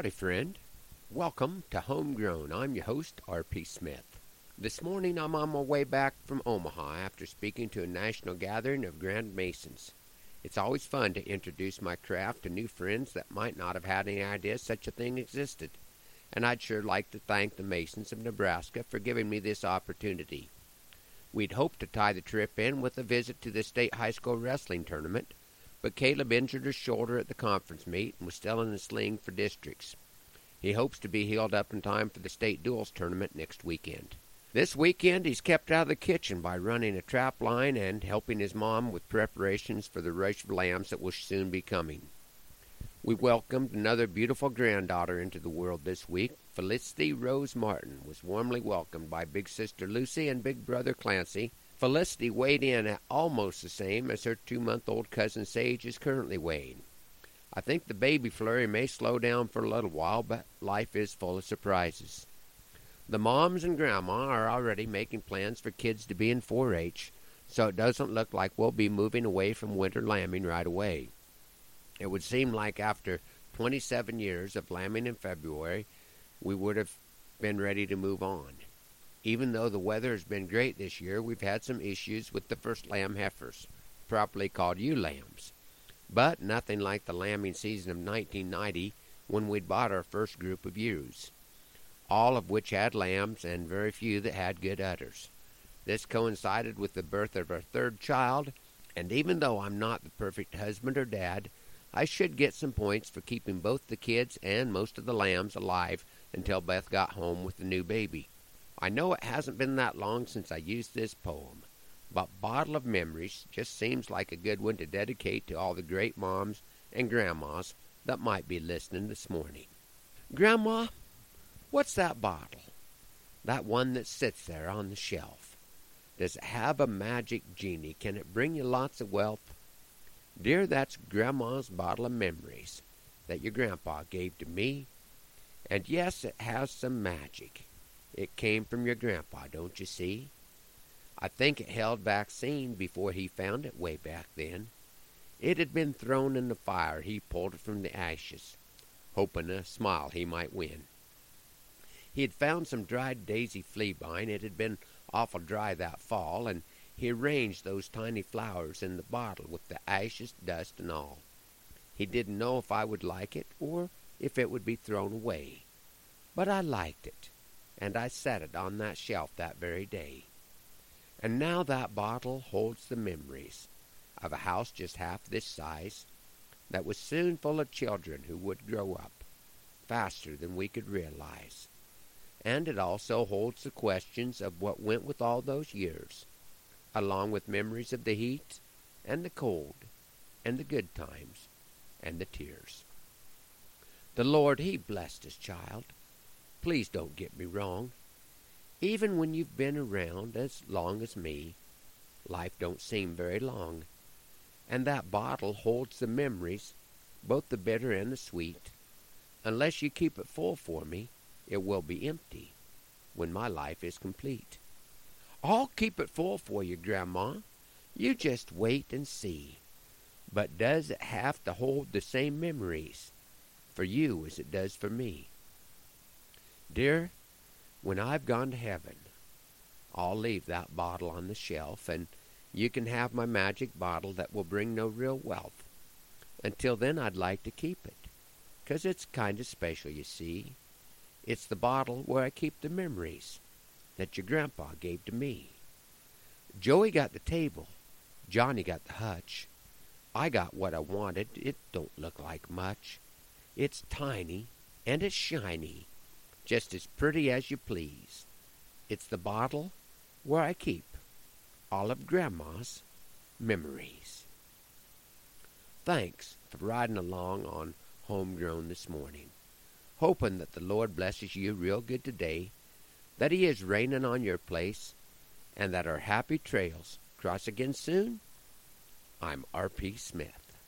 Howdy, friend. Welcome to Homegrown. I'm your host, R.P. Smith. This morning I'm on my way back from Omaha after speaking to a national gathering of Grand Masons. It's always fun to introduce my craft to new friends that might not have had any idea such a thing existed, and I'd sure like to thank the Masons of Nebraska for giving me this opportunity. We'd hoped to tie the trip in with a visit to the state high school wrestling tournament, but Caleb injured his shoulder at the conference meet and was still in the sling for districts. He hopes to be healed up in time for the state duels tournament next weekend. This weekend he's kept out of the kitchen by running a trap line and helping his mom with preparations for the rush of lambs that will soon be coming. We welcomed another beautiful granddaughter into the world this week. Felicity Rose Martin was warmly welcomed by big sister Lucy and big brother Clancy Felicity weighed in at almost the same as her two month old cousin Sage is currently weighing. I think the baby flurry may slow down for a little while, but life is full of surprises. The moms and grandma are already making plans for kids to be in 4 H, so it doesn't look like we'll be moving away from winter lambing right away. It would seem like after 27 years of lambing in February, we would have been ready to move on. Even though the weather has been great this year, we've had some issues with the first lamb heifers, properly called ewe lambs. But nothing like the lambing season of 1990 when we'd bought our first group of ewes, all of which had lambs and very few that had good udders. This coincided with the birth of our third child, and even though I'm not the perfect husband or dad, I should get some points for keeping both the kids and most of the lambs alive until Beth got home with the new baby. I know it hasn't been that long since I used this poem, but Bottle of Memories just seems like a good one to dedicate to all the great moms and grandmas that might be listening this morning. Grandma, what's that bottle? That one that sits there on the shelf. Does it have a magic genie? Can it bring you lots of wealth? Dear, that's Grandma's bottle of memories that your grandpa gave to me. And yes, it has some magic. It came from your grandpa, don't you see? I think it held vaccine before he found it way back then. It had been thrown in the fire. He pulled it from the ashes, hoping a smile he might win. He had found some dried daisy fleabane. It had been awful dry that fall, and he arranged those tiny flowers in the bottle with the ashes, dust, and all. He didn't know if I would like it or if it would be thrown away. But I liked it and I set it on that shelf that very day. And now that bottle holds the memories of a house just half this size that was soon full of children who would grow up faster than we could realize. And it also holds the questions of what went with all those years, along with memories of the heat and the cold and the good times and the tears. The Lord, He blessed His child Please don't get me wrong. Even when you've been around as long as me, life don't seem very long. And that bottle holds the memories, both the bitter and the sweet. Unless you keep it full for me, it will be empty when my life is complete. I'll keep it full for you, Grandma. You just wait and see. But does it have to hold the same memories for you as it does for me? Dear, when I've gone to heaven, I'll leave that bottle on the shelf, and you can have my magic bottle that will bring no real wealth. Until then, I'd like to keep it, 'cause it's kind of special, you see. It's the bottle where I keep the memories that your grandpa gave to me. Joey got the table, Johnny got the hutch. I got what I wanted. It don't look like much. It's tiny, and it's shiny, just as pretty as you please. It's the bottle where I keep all of Grandma's memories. Thanks for riding along on Homegrown this morning. Hoping that the Lord blesses you real good today, that He is raining on your place, and that our happy trails cross again soon. I'm R.P. Smith.